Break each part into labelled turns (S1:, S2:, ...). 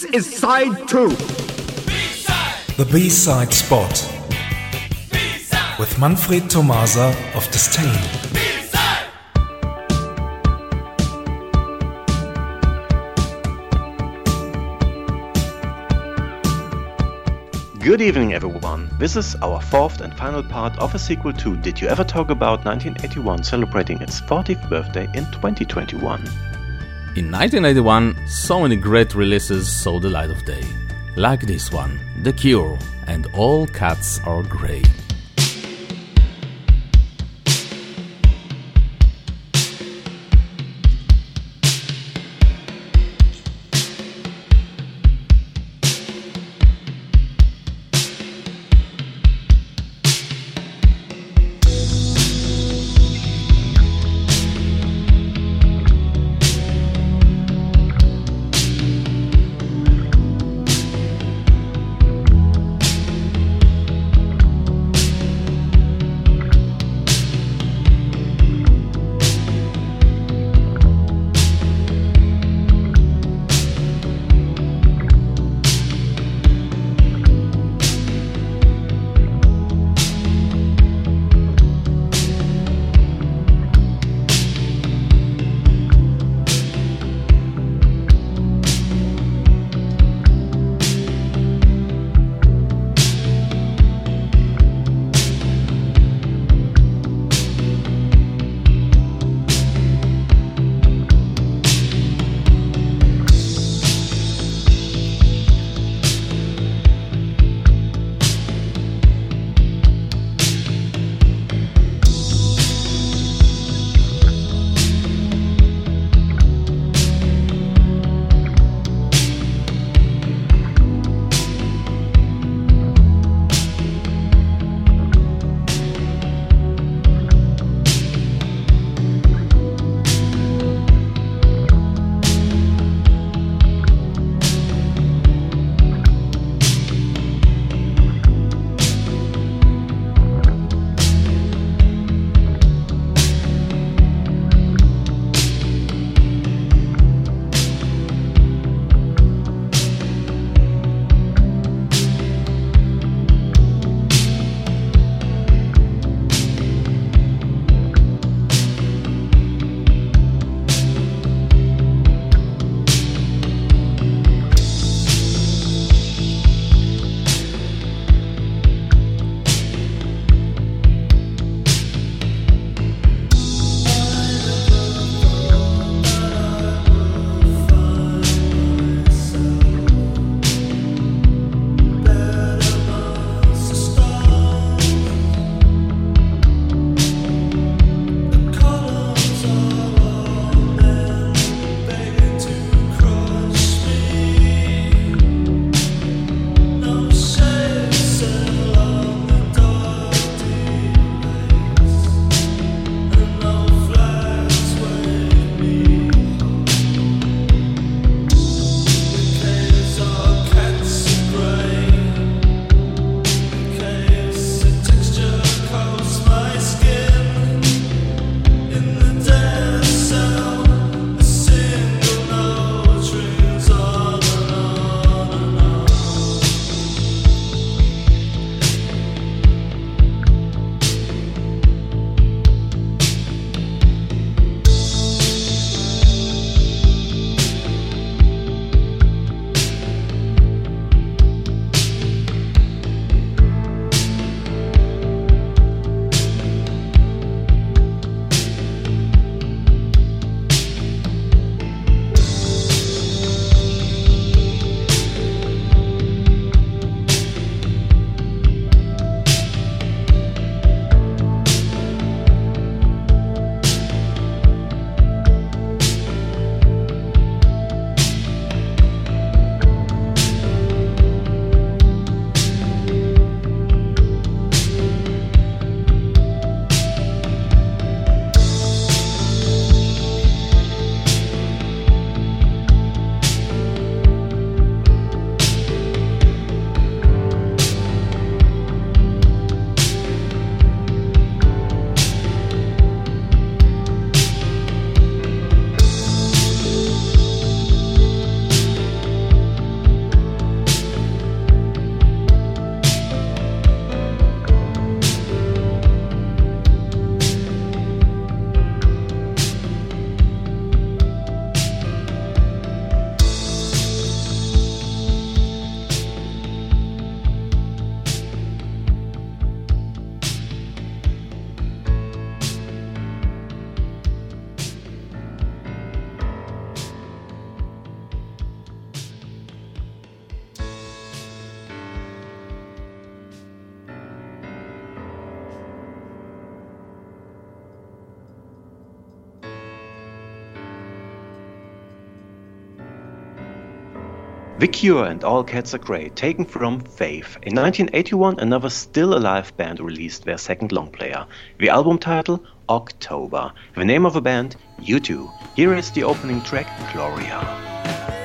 S1: This is side two.
S2: The B-side spot with Manfred Tomasa of Disdain.
S3: Good evening, everyone. This is our fourth and final part of a sequel to Did You Ever Talk About 1981 celebrating its 40th birthday in 2021.
S4: In 1981, so many great releases saw the light of day. Like this one, The Cure, and All Cats Are Grey.
S5: The Cure and All Cats Are Grey, taken from Faith. In 1981, another still alive band released their second long player. The album title, October. The name of the band, U2. Here is the opening track, Gloria.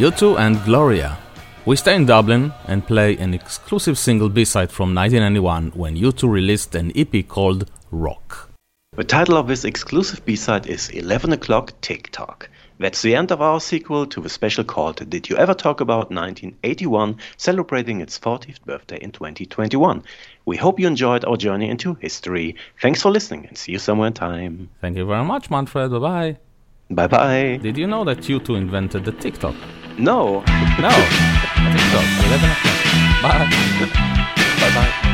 S4: U2 and Gloria. We stay in Dublin and play an exclusive single B-side from 1991 when U2 released an EP called Rock.
S5: The title of this exclusive B-side is 11 o'clock Tick Tock. That's the end of our sequel to the special called Did You Ever Talk About 1981, celebrating its 40th birthday in 2021. We hope you enjoyed our journey into history. Thanks for listening and see you somewhere in time.
S4: Thank you very much, Manfred. Bye bye.
S5: Bye bye.
S4: Did you know that U2 invented the TikTok?
S5: No.
S4: No. TikTok, 11 o'clock. Bye.